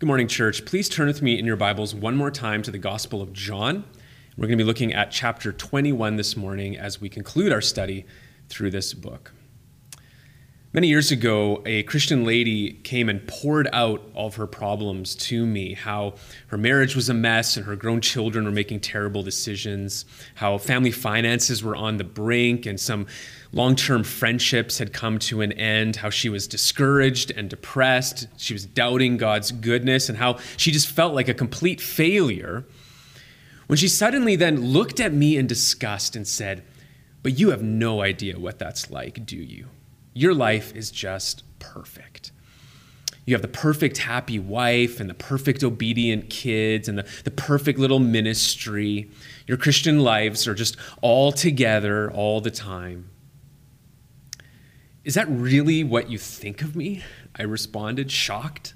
Good morning, church. Please turn with me in your Bibles one more time to the Gospel of John. We're going to be looking at chapter 21 this morning as we conclude our study through this book. Many years ago, a Christian lady came and poured out all of her problems to me how her marriage was a mess and her grown children were making terrible decisions, how family finances were on the brink and some long term friendships had come to an end, how she was discouraged and depressed. She was doubting God's goodness, and how she just felt like a complete failure. When she suddenly then looked at me in disgust and said, But you have no idea what that's like, do you? Your life is just perfect. You have the perfect happy wife and the perfect obedient kids and the, the perfect little ministry. Your Christian lives are just all together all the time. Is that really what you think of me? I responded, shocked.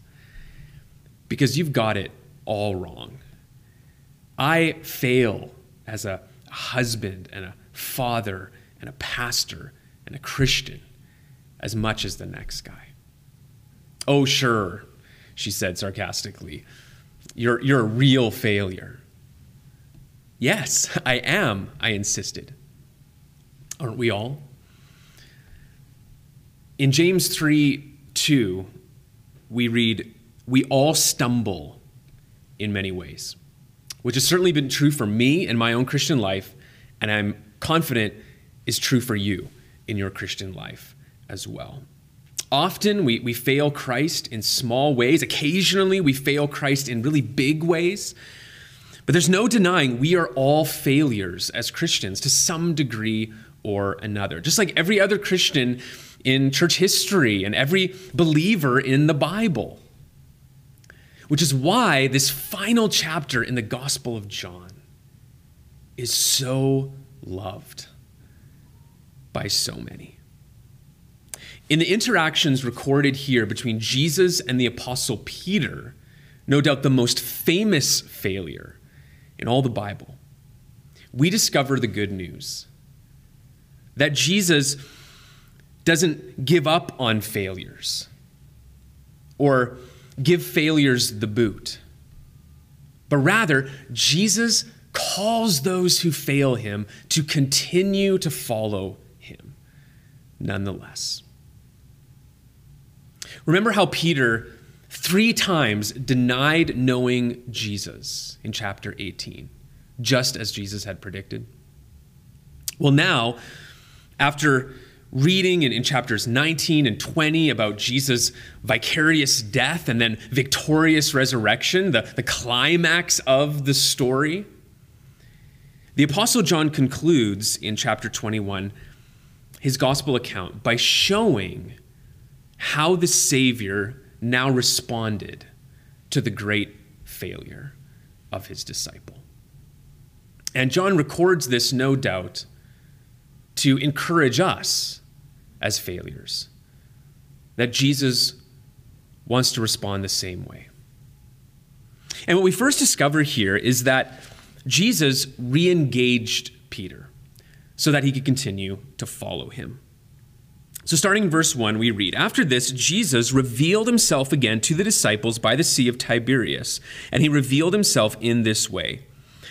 Because you've got it all wrong. I fail as a husband and a father and a pastor and a Christian as much as the next guy. Oh, sure, she said sarcastically. You're, you're a real failure. Yes, I am, I insisted. Aren't we all? In James 3 2, we read, We all stumble in many ways, which has certainly been true for me in my own Christian life, and I'm confident is true for you in your Christian life as well. Often we, we fail Christ in small ways. Occasionally we fail Christ in really big ways. But there's no denying we are all failures as Christians to some degree or another. Just like every other Christian in church history and every believer in the Bible. Which is why this final chapter in the Gospel of John is so loved by so many. In the interactions recorded here between Jesus and the Apostle Peter, no doubt the most famous failure in all the Bible, we discover the good news that Jesus doesn't give up on failures or give failures the boot, but rather, Jesus calls those who fail him to continue to follow him nonetheless. Remember how Peter three times denied knowing Jesus in chapter 18, just as Jesus had predicted? Well, now, after reading in, in chapters 19 and 20 about Jesus' vicarious death and then victorious resurrection, the, the climax of the story, the Apostle John concludes in chapter 21 his gospel account by showing how the Savior now responded to the great failure of his disciple. And John records this, no doubt, to encourage us as failures. That Jesus wants to respond the same way. And what we first discover here is that Jesus re engaged Peter so that he could continue to follow him. So, starting in verse 1, we read After this, Jesus revealed himself again to the disciples by the Sea of Tiberias, and he revealed himself in this way.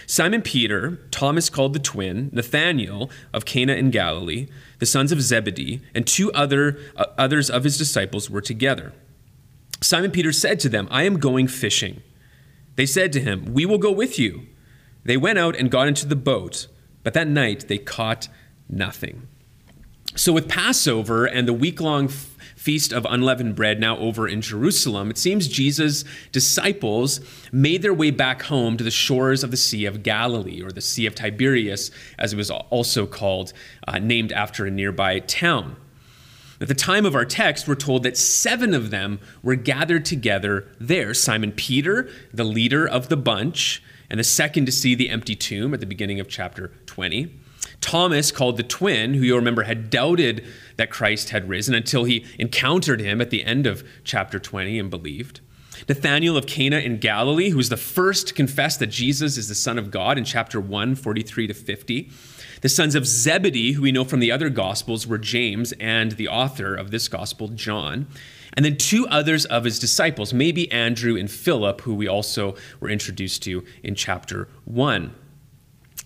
Simon Peter, Thomas called the twin, Nathanael of Cana in Galilee, the sons of Zebedee, and two other, uh, others of his disciples were together. Simon Peter said to them, I am going fishing. They said to him, We will go with you. They went out and got into the boat, but that night they caught nothing. So, with Passover and the week long feast of unleavened bread now over in Jerusalem, it seems Jesus' disciples made their way back home to the shores of the Sea of Galilee, or the Sea of Tiberias, as it was also called, uh, named after a nearby town. At the time of our text, we're told that seven of them were gathered together there Simon Peter, the leader of the bunch, and the second to see the empty tomb at the beginning of chapter 20. Thomas, called the twin, who you'll remember had doubted that Christ had risen until he encountered him at the end of chapter 20 and believed. Nathanael of Cana in Galilee, who was the first to confess that Jesus is the Son of God in chapter 1, 43 to 50. The sons of Zebedee, who we know from the other Gospels, were James and the author of this Gospel, John. and then two others of his disciples, maybe Andrew and Philip, who we also were introduced to in chapter 1.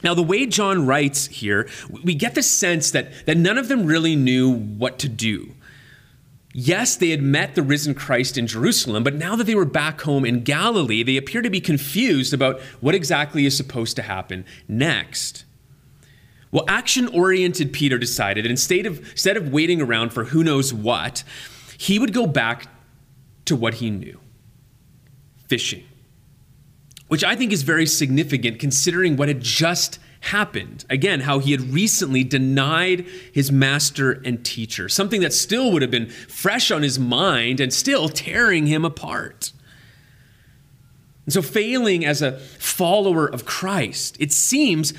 Now, the way John writes here, we get the sense that, that none of them really knew what to do. Yes, they had met the risen Christ in Jerusalem, but now that they were back home in Galilee, they appear to be confused about what exactly is supposed to happen next. Well, action oriented Peter decided that instead of, instead of waiting around for who knows what, he would go back to what he knew fishing which I think is very significant considering what had just happened. Again, how he had recently denied his master and teacher, something that still would have been fresh on his mind and still tearing him apart. And so, failing as a follower of Christ, it seems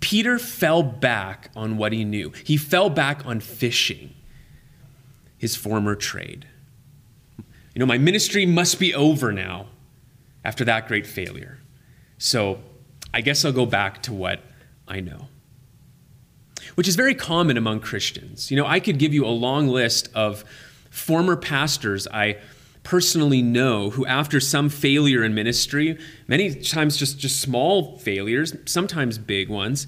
Peter fell back on what he knew. He fell back on fishing, his former trade. You know, my ministry must be over now after that great failure. So I guess I'll go back to what I know. Which is very common among Christians. You know, I could give you a long list of former pastors I personally know who, after some failure in ministry, many times just, just small failures, sometimes big ones,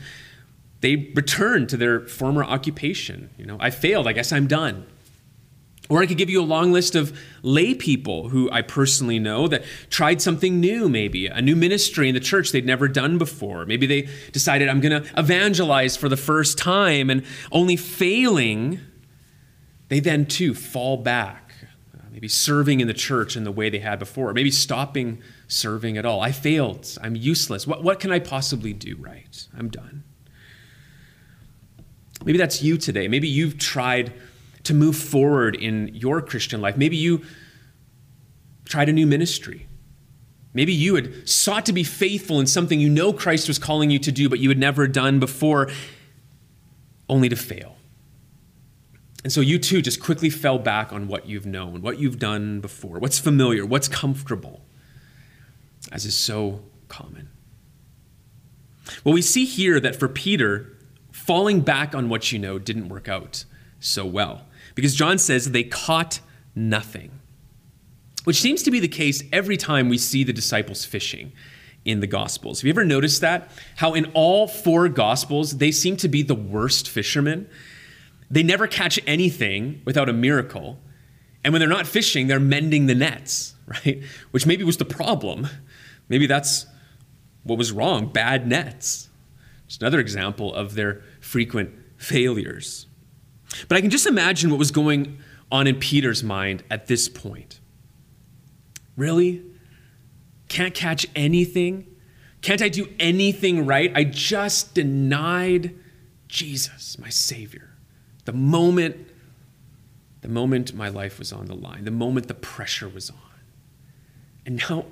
they return to their former occupation. You know, I failed, I guess I'm done. Or I could give you a long list of lay people who I personally know that tried something new, maybe a new ministry in the church they'd never done before. Maybe they decided, I'm going to evangelize for the first time, and only failing, they then too fall back, maybe serving in the church in the way they had before, maybe stopping serving at all. I failed. I'm useless. What, what can I possibly do right? I'm done. Maybe that's you today. Maybe you've tried to move forward in your Christian life. Maybe you tried a new ministry. Maybe you had sought to be faithful in something you know Christ was calling you to do, but you had never done before, only to fail. And so you too just quickly fell back on what you've known, what you've done before, what's familiar, what's comfortable, as is so common. Well, we see here that for Peter, falling back on what you know didn't work out so well. Because John says they caught nothing, which seems to be the case every time we see the disciples fishing in the Gospels. Have you ever noticed that? How in all four Gospels, they seem to be the worst fishermen. They never catch anything without a miracle. And when they're not fishing, they're mending the nets, right? Which maybe was the problem. Maybe that's what was wrong bad nets. Just another example of their frequent failures. But I can just imagine what was going on in Peter's mind at this point. Really? Can't catch anything? Can't I do anything right? I just denied Jesus, my Savior. The moment, the moment my life was on the line, the moment the pressure was on. And now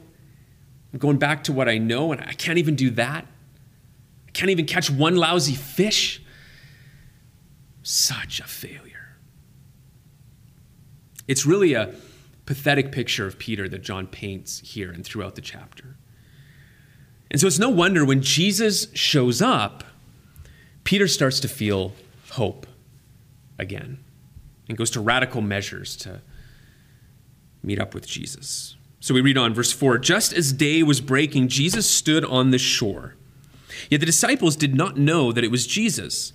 I'm going back to what I know, and I can't even do that. I can't even catch one lousy fish. Such a failure. It's really a pathetic picture of Peter that John paints here and throughout the chapter. And so it's no wonder when Jesus shows up, Peter starts to feel hope again and goes to radical measures to meet up with Jesus. So we read on, verse 4 Just as day was breaking, Jesus stood on the shore. Yet the disciples did not know that it was Jesus.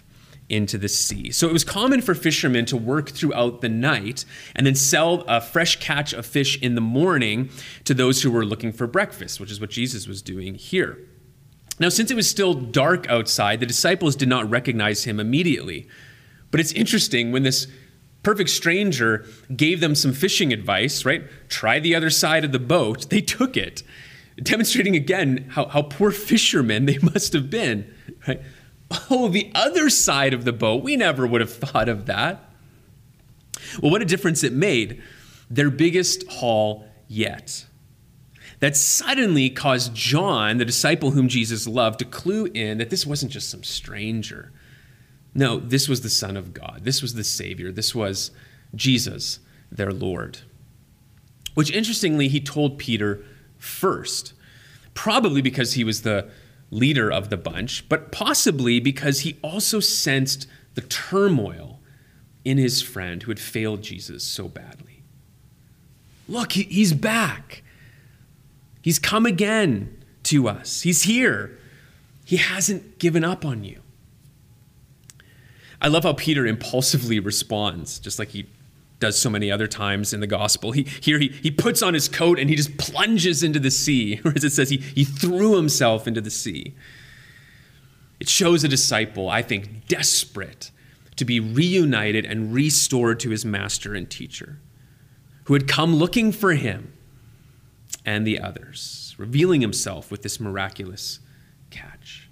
into the sea. So it was common for fishermen to work throughout the night and then sell a fresh catch of fish in the morning to those who were looking for breakfast, which is what Jesus was doing here. Now, since it was still dark outside, the disciples did not recognize him immediately. But it's interesting when this perfect stranger gave them some fishing advice, right? Try the other side of the boat. They took it, demonstrating again how, how poor fishermen they must have been, right? Oh, the other side of the boat. We never would have thought of that. Well, what a difference it made. Their biggest haul yet. that suddenly caused John, the disciple whom Jesus loved, to clue in that this wasn't just some stranger. No, this was the Son of God. This was the Savior. This was Jesus, their Lord. Which, interestingly, he told Peter first, probably because he was the leader of the bunch, but possibly because he also sensed the turmoil in his friend who had failed Jesus so badly. Look, he's back. He's come again to us. He's here. He hasn't given up on you. I love how Peter impulsively responds, just like he does so many other times in the gospel. He, here he, he puts on his coat and he just plunges into the sea, or as it says, he, he threw himself into the sea. It shows a disciple, I think, desperate to be reunited and restored to his master and teacher, who had come looking for him and the others, revealing himself with this miraculous catch.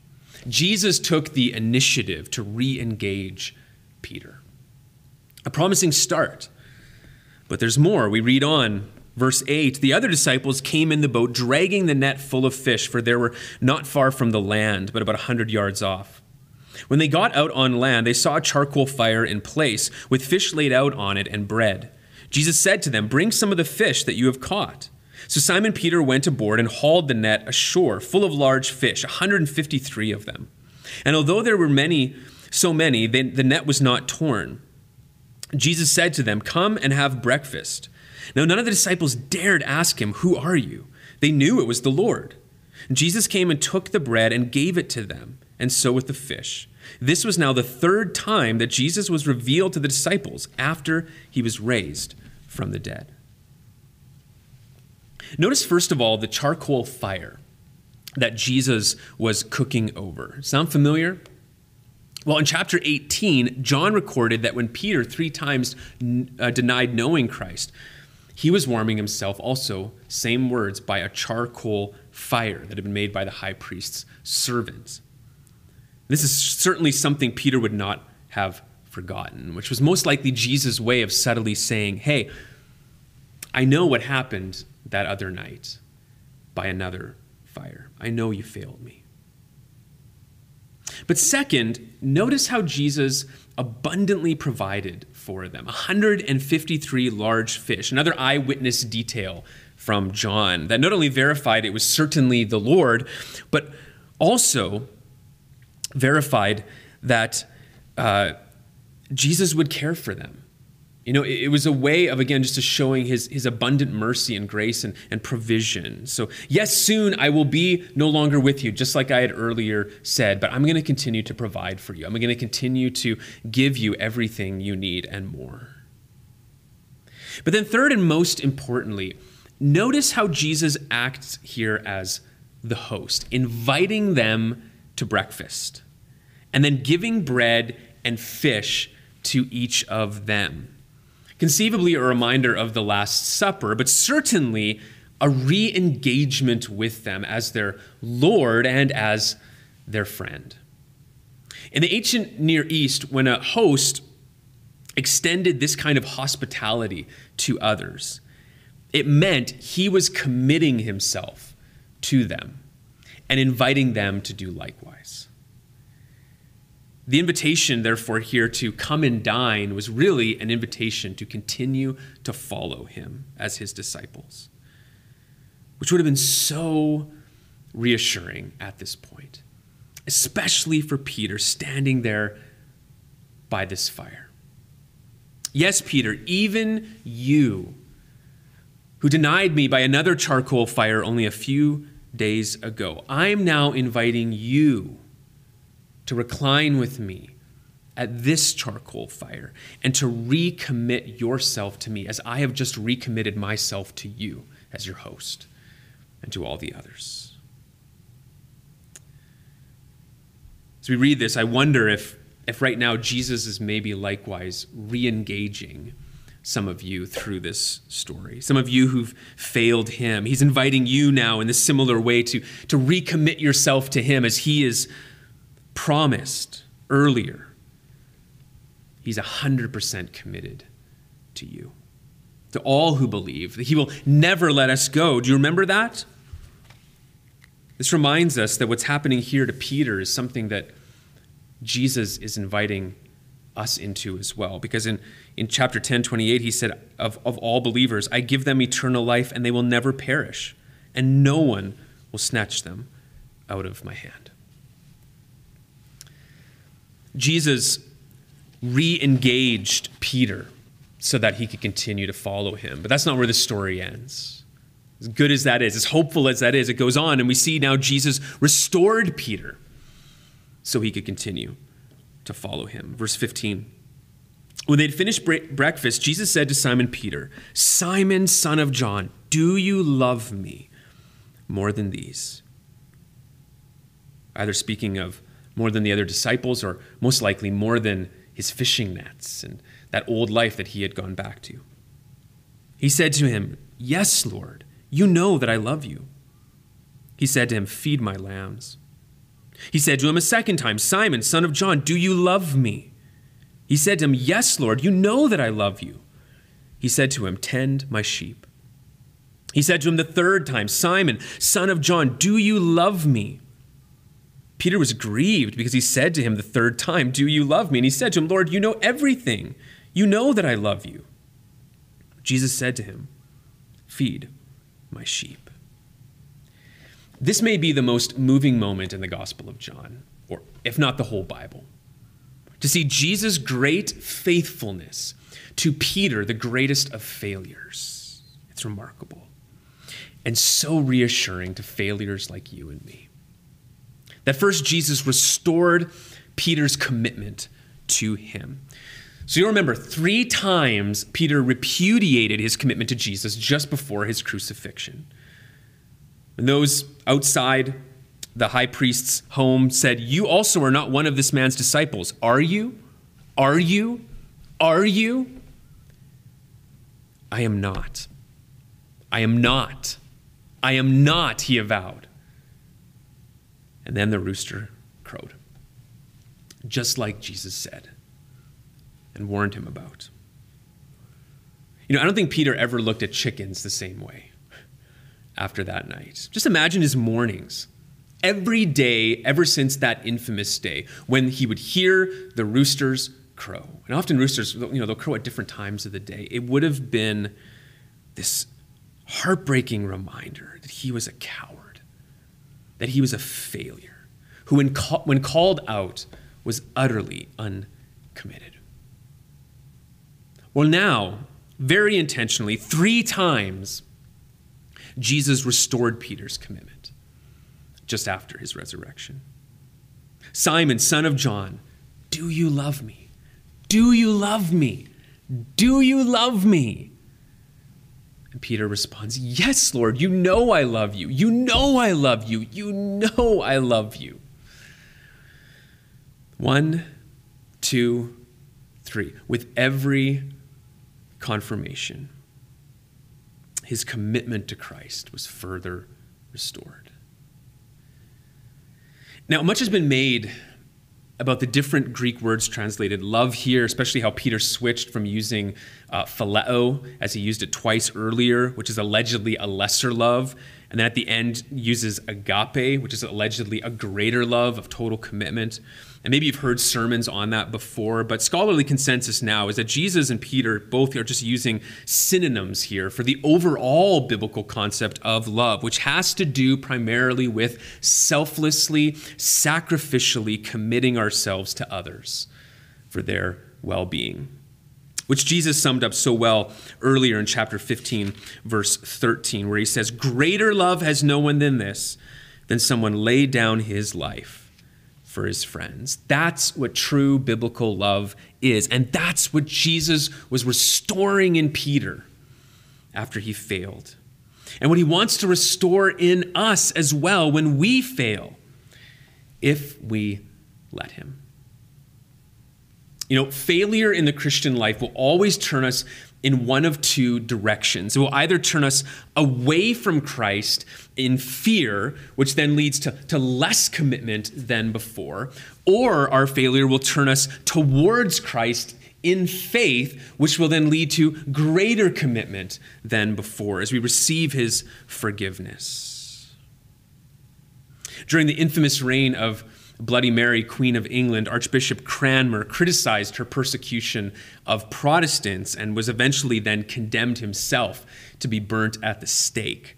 Jesus took the initiative to re engage Peter. A promising start. But there's more. We read on, verse 8 The other disciples came in the boat, dragging the net full of fish, for they were not far from the land, but about a hundred yards off. When they got out on land, they saw a charcoal fire in place, with fish laid out on it and bread. Jesus said to them, Bring some of the fish that you have caught. So Simon Peter went aboard and hauled the net ashore, full of large fish, 153 of them. And although there were many, so many, they, the net was not torn. Jesus said to them, Come and have breakfast. Now none of the disciples dared ask him, Who are you? They knew it was the Lord. Jesus came and took the bread and gave it to them, and so with the fish. This was now the third time that Jesus was revealed to the disciples after he was raised from the dead. Notice, first of all, the charcoal fire that Jesus was cooking over. Sound familiar? Well, in chapter 18, John recorded that when Peter three times uh, denied knowing Christ, he was warming himself also, same words, by a charcoal fire that had been made by the high priest's servants. This is certainly something Peter would not have forgotten, which was most likely Jesus' way of subtly saying, Hey, I know what happened that other night by another fire. I know you failed me. But second, notice how Jesus abundantly provided for them 153 large fish, another eyewitness detail from John that not only verified it was certainly the Lord, but also verified that uh, Jesus would care for them. You know, it, was a way of, again, just showing his, his abundant mercy and grace and, and provision. So, yes, soon I will be no longer with you, just like I had earlier said, but I'm going to continue to provide for you. I'm going to continue to give you everything you need and more. But then, third and most importantly, notice how Jesus acts here as the host, inviting them to breakfast, and then giving bread and fish to each of them. Conceivably, a reminder of the Last Supper, but certainly a re engagement with them as their Lord and as their friend. In the ancient Near East, when a host extended this kind of hospitality to others, it meant he was committing himself to them and inviting them to do likewise. The invitation, therefore, here to come and dine was really an invitation to continue to follow him as his disciples, which would have been so reassuring at this point, especially for Peter standing there by this fire. Yes, Peter, even you, who denied me by another charcoal fire only a few days ago. I'm now inviting you to recline with me at this charcoal fire and to recommit yourself to me as I have just recommitted myself to you as your host and to all the others. As we read this, I wonder if, if right now Jesus is maybe likewise re engaging some of you through this story. Some of you who've failed him. He's inviting you now in a similar way to, to recommit yourself to him as he is promised earlier. He's 100% committed to you, to all who believe. That he will never let us go. Do you remember that? This reminds us that what's happening here to Peter is something that Jesus is inviting us into as well. Because in, in chapter 10, 28, he said, of, of all believers, I give them eternal life and they will never perish, and no one will snatch them out of my hand. Jesus re engaged Peter so that he could continue to follow him. But that's not where the story ends. As good as that is, as hopeful as that is, it goes on, and we see now Jesus restored Peter so he could continue to follow him. Verse 15. When they'd finished breakfast, Jesus said to Simon Peter, Simon, son of John, do you love me more than these? Either speaking of more than the other disciples, or most likely more than his fishing nets and that old life that he had gone back to. He said to him, Yes, Lord, you know that I love you. He said to him, Feed my lambs. He said to him a second time, Simon, son of John, do you love me? He said to him, Yes, Lord, you know that I love you. He said to him, Tend my sheep. He said to him the third time, Simon, son of John, do you love me? Peter was grieved because he said to him the third time, Do you love me? And he said to him, Lord, you know everything. You know that I love you. Jesus said to him, Feed my sheep. This may be the most moving moment in the Gospel of John, or if not the whole Bible. To see Jesus' great faithfulness to Peter, the greatest of failures. It's remarkable and so reassuring to failures like you and me. That first, Jesus restored Peter's commitment to him. So you'll remember, three times Peter repudiated his commitment to Jesus just before his crucifixion. And those outside the high priest's home said, You also are not one of this man's disciples. Are you? Are you? Are you? I am not. I am not. I am not, he avowed. And then the rooster crowed, just like Jesus said and warned him about. You know, I don't think Peter ever looked at chickens the same way after that night. Just imagine his mornings. Every day, ever since that infamous day, when he would hear the roosters crow. And often roosters, you know, they'll crow at different times of the day. It would have been this heartbreaking reminder that he was a coward that he was a failure, who, when, when called out, was utterly uncommitted. Well, now, very intentionally, three times, Jesus restored Peter's commitment just after his resurrection. Simon, son of John, do you love me? Do you love me? Do you love me? And Peter responds, Yes, Lord, you know I love you. You know I love you. You know I love you. One, two, three. With every confirmation, his commitment to Christ was further restored. Now, much has been made about the different Greek words translated love here, especially how Peter switched from using uh, phileo, as he used it twice earlier, which is allegedly a lesser love, and then at the end uses agape, which is allegedly a greater love of total commitment. And maybe you've heard sermons on that before, but scholarly consensus now is that Jesus and Peter both are just using synonyms here for the overall biblical concept of love, which has to do primarily with selflessly, sacrificially committing ourselves to others for their well being. Which Jesus summed up so well earlier in chapter 15, verse 13, where he says, Greater love has no one than this, than someone lay down his life for his friends. That's what true biblical love is. And that's what Jesus was restoring in Peter after he failed. And what he wants to restore in us as well when we fail, if we let him. You know, failure in the Christian life will always turn us in one of two directions. It will either turn us away from Christ in fear, which then leads to, to less commitment than before, or our failure will turn us towards Christ in faith, which will then lead to greater commitment than before as we receive his forgiveness. During the infamous reign of Bloody Mary, Queen of England, Archbishop Cranmer criticized her persecution of Protestants and was eventually then condemned himself to be burnt at the stake.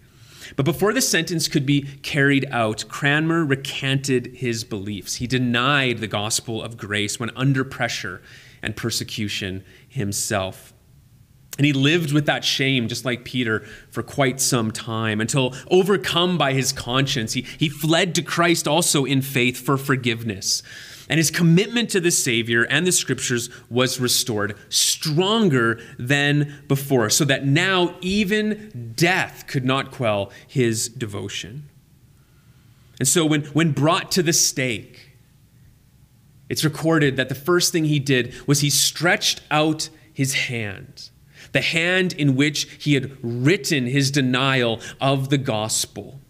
But before the sentence could be carried out, Cranmer recanted his beliefs. He denied the gospel of grace when under pressure and persecution himself. And he lived with that shame, just like Peter, for quite some time until, overcome by his conscience, he, he fled to Christ also in faith for forgiveness. And his commitment to the Savior and the scriptures was restored stronger than before, so that now even death could not quell his devotion. And so, when, when brought to the stake, it's recorded that the first thing he did was he stretched out his hand the hand in which he had written his denial of the gospel.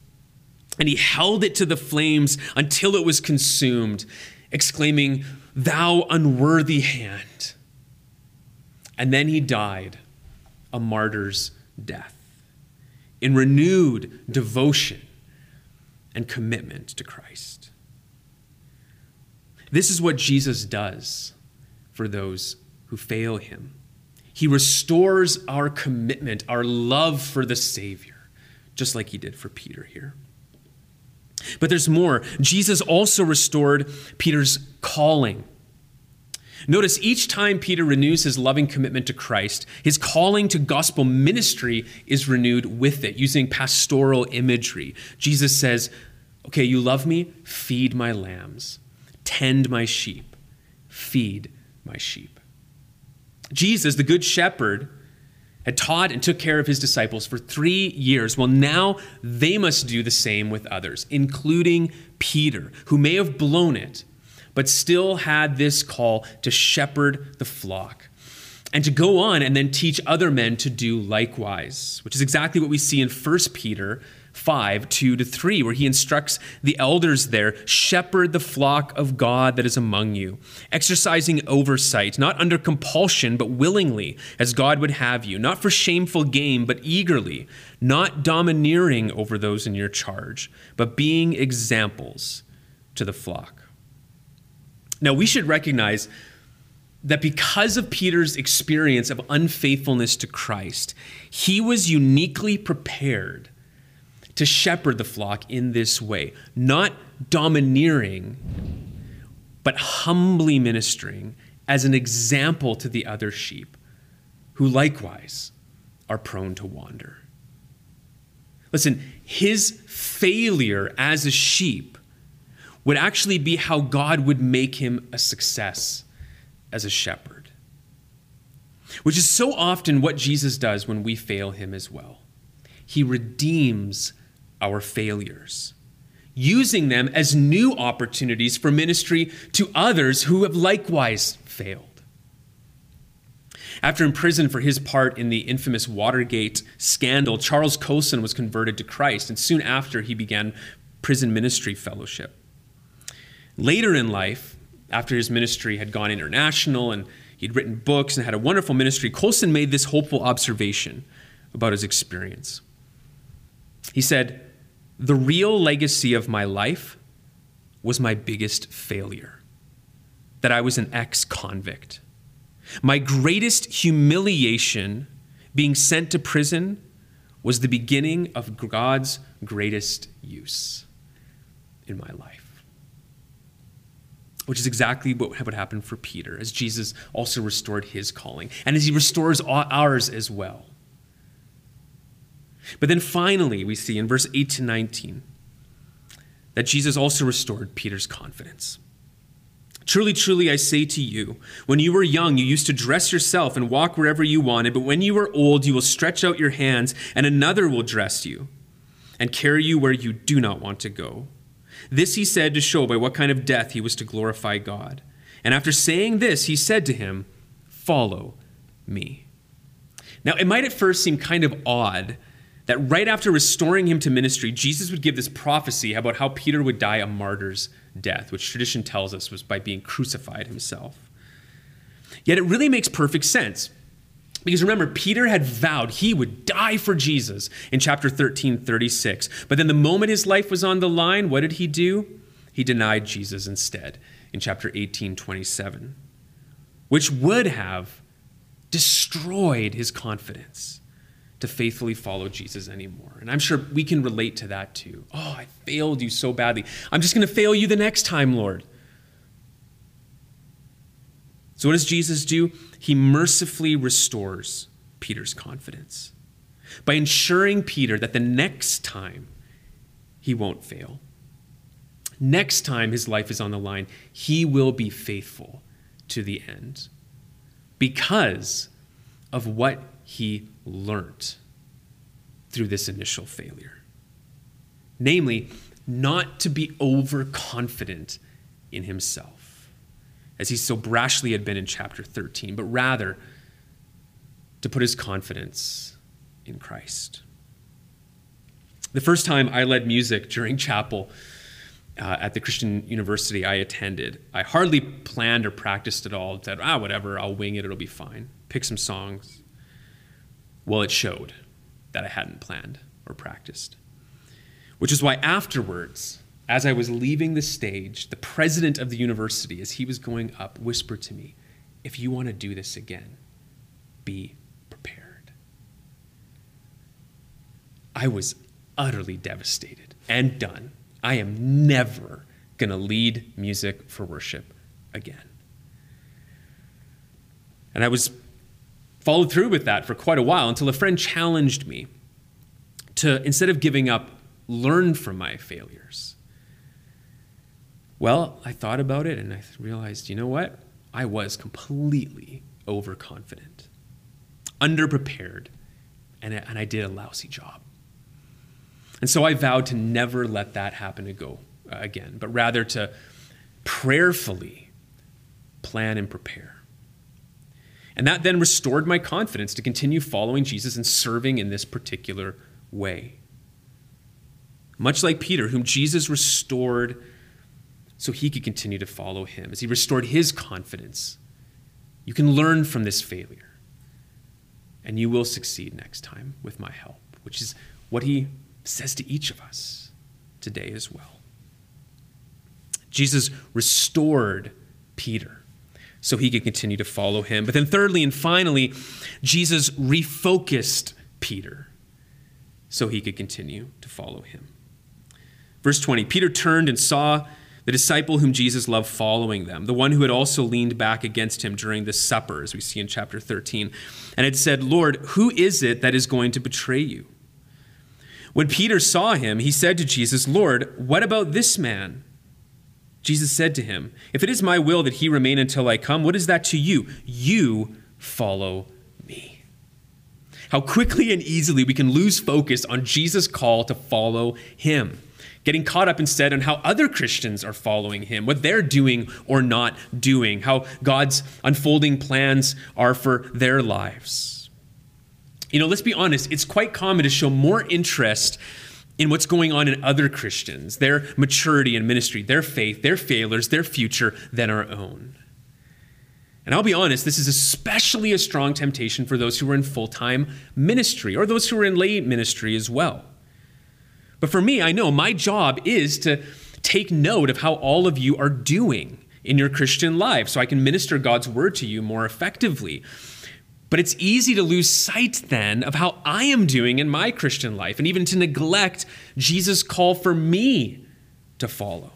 And he held it to the flames until it was consumed, exclaiming, Thou unworthy hand. And then he died a martyr's death in renewed devotion and commitment to Christ. This is what Jesus does for those who fail him. He restores our commitment, our love for the Savior, just like he did for Peter here. But there's more. Jesus also restored Peter's calling. Notice each time Peter renews his loving commitment to Christ, his calling to gospel ministry is renewed with it, using pastoral imagery. Jesus says, Okay, you love me? Feed my lambs, tend my sheep, feed my sheep. Jesus, the Good Shepherd, had taught and took care of his disciples for three years. Well, now they must do the same with others, including Peter, who may have blown it, but still had this call to shepherd the flock and to go on and then teach other men to do likewise, which is exactly what we see in 1 Peter 5 2 to 3, where he instructs the elders there shepherd the flock of God that is among you, exercising oversight, not under compulsion, but willingly, as God would have you, not for shameful gain, but eagerly, not domineering over those in your charge, but being examples to the flock. Now, we should recognize that because of Peter's experience of unfaithfulness to Christ, he was uniquely prepared to shepherd the flock in this way, not domineering, but humbly ministering as an example to the other sheep, who likewise are prone to wander. Listen, his failure as a sheep would actually be how God would make him a success as a shepherd, which is so often what Jesus does when we fail him as well. He redeems our failures, using them as new opportunities for ministry to others who have likewise failed. After imprisoned for his part in the infamous Watergate scandal, Charles Colson was converted to Christ, and soon after he began prison ministry fellowship. Later in life, after his ministry had gone international and he'd written books and had a wonderful ministry, Colson made this hopeful observation about his experience. He said, the real legacy of my life was my biggest failure that I was an ex convict. My greatest humiliation, being sent to prison, was the beginning of God's greatest use in my life. Which is exactly what would happen for Peter, as Jesus also restored his calling, and as he restores ours as well. But then finally, we see in verse 8 to 19 that Jesus also restored Peter's confidence. Truly, truly, I say to you, when you were young, you used to dress yourself and walk wherever you wanted, but when you are old, you will stretch out your hands, and another will dress you and carry you where you do not want to go. This he said to show by what kind of death he was to glorify God. And after saying this, he said to him, Follow me. Now, it might at first seem kind of odd that right after restoring him to ministry, Jesus would give this prophecy about how Peter would die a martyr's death, which tradition tells us was by being crucified himself. Yet it really makes perfect sense. Because remember, Peter had vowed he would die for Jesus in chapter 13, 36. But then the moment his life was on the line, what did he do? He denied Jesus instead in chapter 18, 27, which would have destroyed his confidence to faithfully follow Jesus anymore. And I'm sure we can relate to that too. Oh, I failed you so badly. I'm just going to fail you the next time, Lord. So, what does Jesus do? He mercifully restores Peter's confidence by ensuring Peter that the next time he won't fail. Next time his life is on the line, he will be faithful to the end because of what he learned through this initial failure. Namely, not to be overconfident in himself as he so brashly had been in chapter 13, but rather to put his confidence in Christ. The first time I led music during chapel uh, at the Christian university I attended, I hardly planned or practiced at all. Said, ah, whatever, I'll wing it, it'll be fine. Pick some songs. Well, it showed that I hadn't planned or practiced. Which is why afterwards, as I was leaving the stage, the president of the university, as he was going up, whispered to me, If you want to do this again, be prepared. I was utterly devastated and done. I am never going to lead music for worship again. And I was followed through with that for quite a while until a friend challenged me to, instead of giving up, learn from my failures well, I thought about it and I realized, you know what? I was completely overconfident, underprepared, and, and I did a lousy job. And so I vowed to never let that happen to go uh, again, but rather to prayerfully plan and prepare. And that then restored my confidence to continue following Jesus and serving in this particular way. Much like Peter, whom Jesus restored so he could continue to follow him as he restored his confidence. You can learn from this failure, and you will succeed next time with my help, which is what he says to each of us today as well. Jesus restored Peter so he could continue to follow him. But then, thirdly and finally, Jesus refocused Peter so he could continue to follow him. Verse 20 Peter turned and saw the disciple whom Jesus loved following them, the one who had also leaned back against him during the supper, as we see in chapter 13, and had said, Lord, who is it that is going to betray you? When Peter saw him, he said to Jesus, Lord, what about this man? Jesus said to him, If it is my will that he remain until I come, what is that to you? You follow me. How quickly and easily we can lose focus on Jesus' call to follow him getting caught up instead on how other Christians are following him, what they're doing or not doing, how God's unfolding plans are for their lives. You know, let's be honest, it's quite common to show more interest in what's going on in other Christians, their maturity in ministry, their faith, their failures, their future, than our own. And I'll be honest, this is especially a strong temptation for those who are in full time ministry or those who are in lay ministry as well. But for me, I know my job is to take note of how all of you are doing in your Christian life so I can minister God's word to you more effectively. But it's easy to lose sight then of how I am doing in my Christian life and even to neglect Jesus' call for me to follow.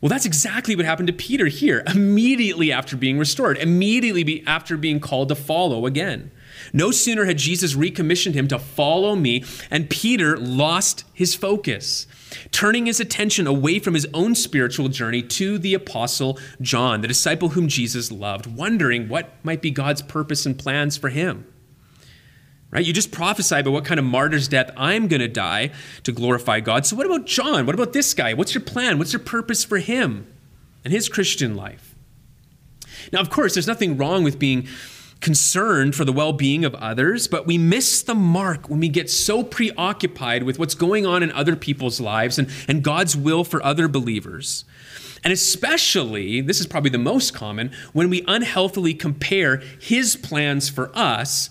Well, that's exactly what happened to Peter here, immediately after being restored, immediately after being called to follow again. No sooner had Jesus recommissioned him to follow me, and Peter lost his focus, turning his attention away from his own spiritual journey to the apostle John, the disciple whom Jesus loved, wondering what might be God's purpose and plans for him. Right? You just prophesy about what kind of martyr's death I'm going to die to glorify God. So, what about John? What about this guy? What's your plan? What's your purpose for him and his Christian life? Now, of course, there's nothing wrong with being concerned for the well being of others, but we miss the mark when we get so preoccupied with what's going on in other people's lives and, and God's will for other believers. And especially, this is probably the most common, when we unhealthily compare his plans for us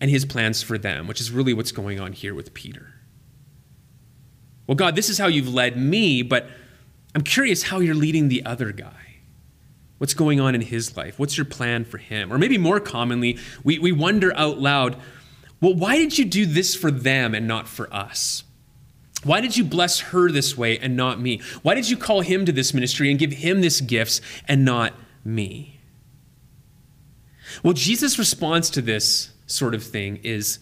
and his plans for them, which is really what's going on here with Peter. Well, God, this is how you've led me, but I'm curious how you're leading the other guy. What's going on in his life? What's your plan for him? Or maybe more commonly, we, we wonder out loud, well, why did you do this for them and not for us? Why did you bless her this way and not me? Why did you call him to this ministry and give him this gifts and not me? Well, Jesus' response to this sort of thing is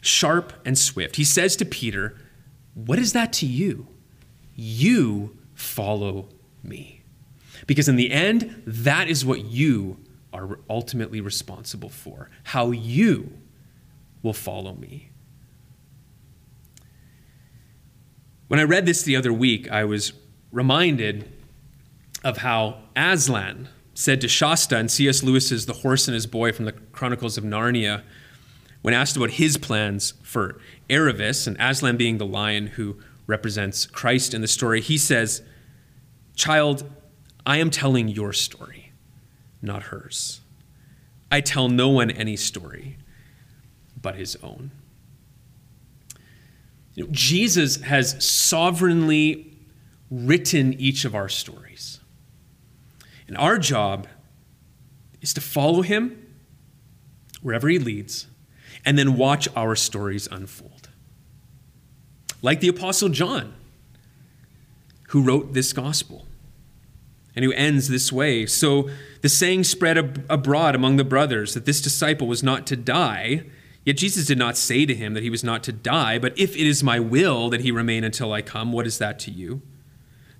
sharp and swift. He says to Peter, What is that to you? You follow me. Because in the end, that is what you are ultimately responsible for, how you will follow me. When I read this the other week, I was reminded of how Aslan said to Shasta in C.S. Lewis's The Horse and His Boy from the Chronicles of Narnia, when asked about his plans for Aravis, and Aslan being the lion who represents Christ in the story, he says, Child, I am telling your story, not hers. I tell no one any story but his own. You know, Jesus has sovereignly written each of our stories. And our job is to follow him wherever he leads and then watch our stories unfold. Like the Apostle John, who wrote this gospel and who ends this way. So the saying spread ab- abroad among the brothers that this disciple was not to die. Yet Jesus did not say to him that he was not to die, but if it is my will that he remain until I come, what is that to you?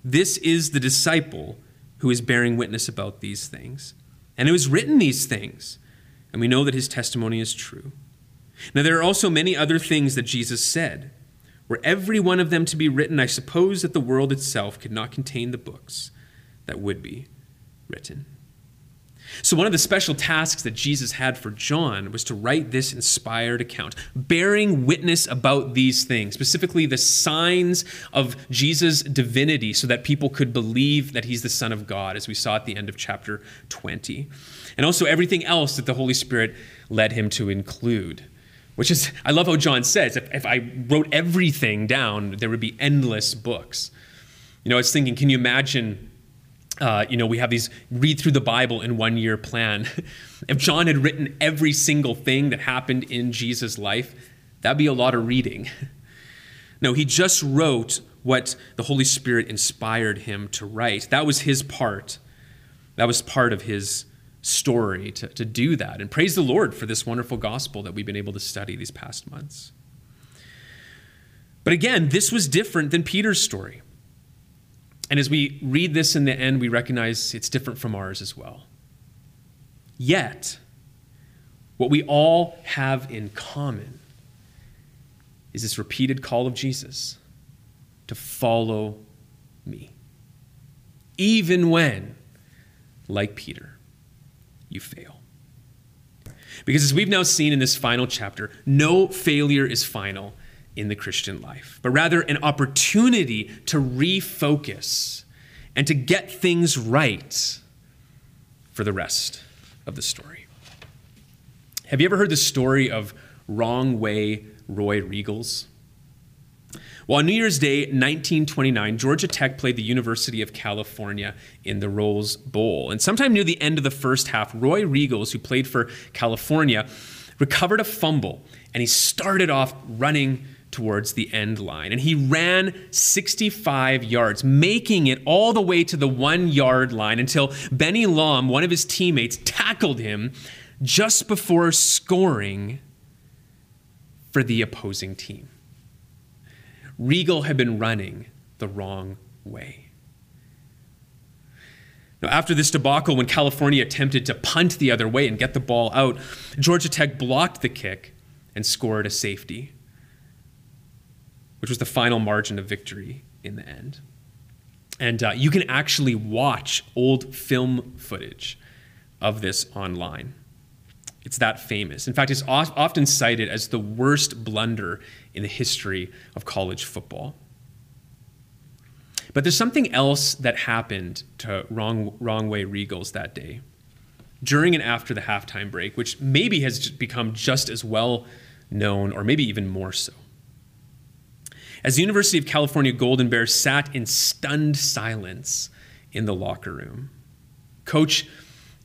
This is the disciple who is bearing witness about these things. And it was written these things, and we know that his testimony is true. Now, there are also many other things that Jesus said. Were every one of them to be written, I suppose that the world itself could not contain the books that would be written. So, one of the special tasks that Jesus had for John was to write this inspired account, bearing witness about these things, specifically the signs of Jesus' divinity, so that people could believe that he's the Son of God, as we saw at the end of chapter 20. And also everything else that the Holy Spirit led him to include. Which is, I love how John says, if, if I wrote everything down, there would be endless books. You know, I was thinking, can you imagine? Uh, you know, we have these read through the Bible in one year plan. if John had written every single thing that happened in Jesus' life, that'd be a lot of reading. no, he just wrote what the Holy Spirit inspired him to write. That was his part. That was part of his story to, to do that. And praise the Lord for this wonderful gospel that we've been able to study these past months. But again, this was different than Peter's story. And as we read this in the end, we recognize it's different from ours as well. Yet, what we all have in common is this repeated call of Jesus to follow me. Even when, like Peter, you fail. Because as we've now seen in this final chapter, no failure is final in the Christian life, but rather an opportunity to refocus and to get things right for the rest of the story. Have you ever heard the story of Wrong Way Roy Riegels? Well, on New Year's Day, 1929, Georgia Tech played the University of California in the Rose Bowl. And sometime near the end of the first half, Roy Riegels, who played for California, recovered a fumble and he started off running towards the end line. And he ran 65 yards, making it all the way to the one yard line until Benny Lom, one of his teammates, tackled him just before scoring for the opposing team. Riegel had been running the wrong way. Now, after this debacle, when California attempted to punt the other way and get the ball out, Georgia Tech blocked the kick and scored a safety which was the final margin of victory in the end. And uh, you can actually watch old film footage of this online. It's that famous. In fact, it's often cited as the worst blunder in the history of college football. But there's something else that happened to Wrong, wrong Way Riegels that day, during and after the halftime break, which maybe has become just as well known, or maybe even more so. As the University of California Golden Bears sat in stunned silence in the locker room, Coach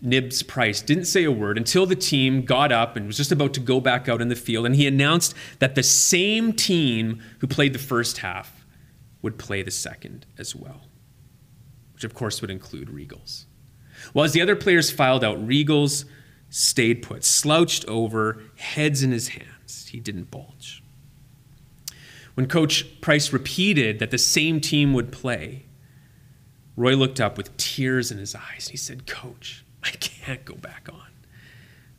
Nibs Price didn't say a word until the team got up and was just about to go back out in the field, and he announced that the same team who played the first half would play the second as well, which of course would include Riegels. While as the other players filed out, Riegels stayed put, slouched over, heads in his hands. He didn't bulge. When Coach Price repeated that the same team would play, Roy looked up with tears in his eyes and he said, Coach, I can't go back on.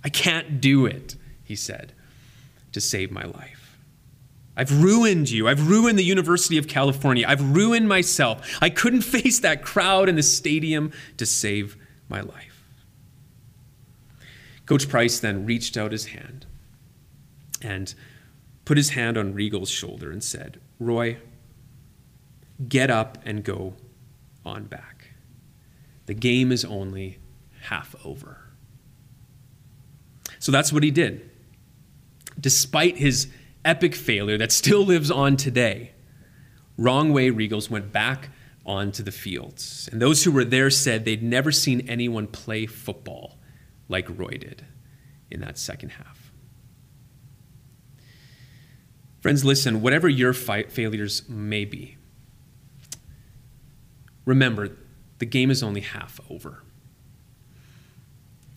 I can't do it, he said, to save my life. I've ruined you. I've ruined the University of California. I've ruined myself. I couldn't face that crowd in the stadium to save my life. Coach Price then reached out his hand and put his hand on Riegel's shoulder and said, Roy, get up and go on back. The game is only half over. So that's what he did. Despite his epic failure that still lives on today, Wrong Way Riegels went back onto the fields. And those who were there said they'd never seen anyone play football like Roy did in that second half. Friends, listen, whatever your failures may be, remember the game is only half over.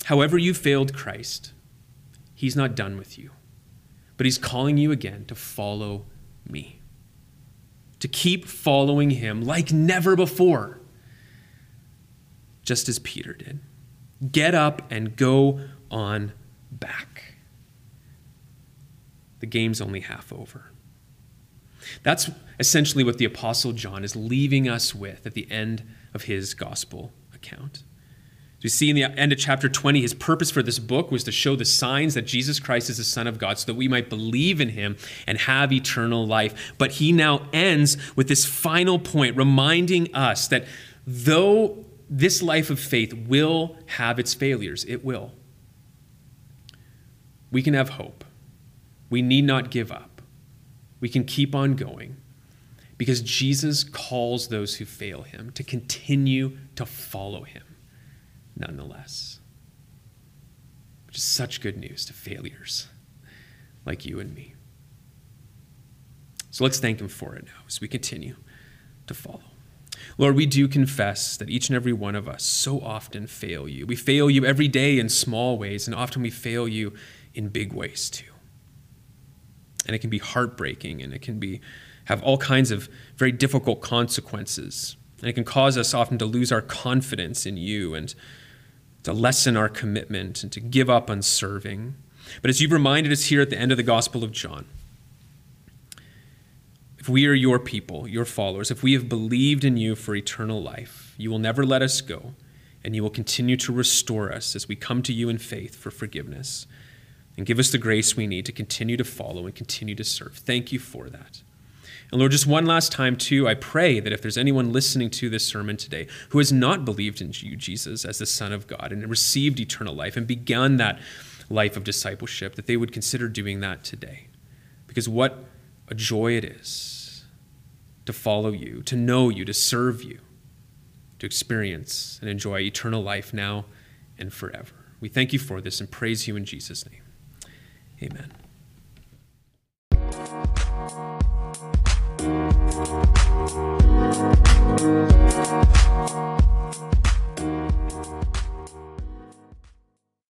However, you failed Christ, He's not done with you, but He's calling you again to follow me, to keep following Him like never before, just as Peter did. Get up and go on back. The game's only half over. That's essentially what the Apostle John is leaving us with at the end of his gospel account. As we see in the end of chapter 20, his purpose for this book was to show the signs that Jesus Christ is the Son of God so that we might believe in him and have eternal life. But he now ends with this final point, reminding us that though this life of faith will have its failures, it will, we can have hope. We need not give up. We can keep on going because Jesus calls those who fail him to continue to follow him nonetheless. Which is such good news to failures like you and me. So let's thank him for it now as we continue to follow. Lord, we do confess that each and every one of us so often fail you. We fail you every day in small ways, and often we fail you in big ways too. And it can be heartbreaking and it can be have all kinds of very difficult consequences. And it can cause us often to lose our confidence in you and to lessen our commitment and to give up on serving. But as you've reminded us here at the end of the Gospel of John, if we are your people, your followers, if we have believed in you for eternal life, you will never let us go, and you will continue to restore us as we come to you in faith for forgiveness. And give us the grace we need to continue to follow and continue to serve. Thank you for that. And Lord, just one last time, too, I pray that if there's anyone listening to this sermon today who has not believed in you, Jesus, as the Son of God and received eternal life and begun that life of discipleship, that they would consider doing that today. Because what a joy it is to follow you, to know you, to serve you, to experience and enjoy eternal life now and forever. We thank you for this and praise you in Jesus' name. Amen.